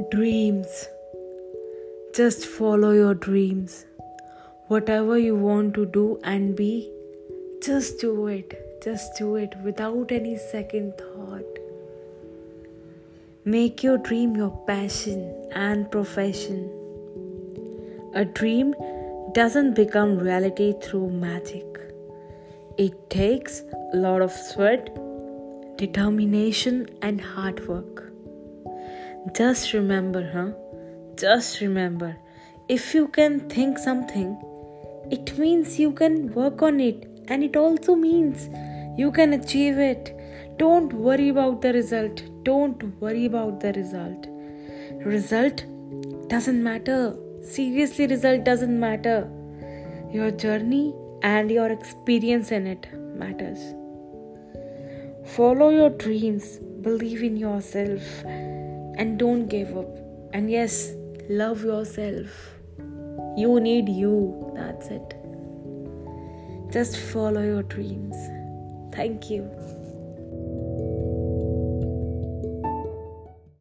Dreams. Just follow your dreams. Whatever you want to do and be, just do it. Just do it without any second thought. Make your dream your passion and profession. A dream doesn't become reality through magic. It takes a lot of sweat, determination, and hard work. Just remember, huh? Just remember if you can think something, it means you can work on it, and it also means you can achieve it. Don't worry about the result. Don't worry about the result. Result doesn't matter. Seriously, result doesn't matter. Your journey and your experience in it matters. Follow your dreams, believe in yourself, and don't give up. And yes, love yourself. You need you. That's it. Just follow your dreams. Thank you.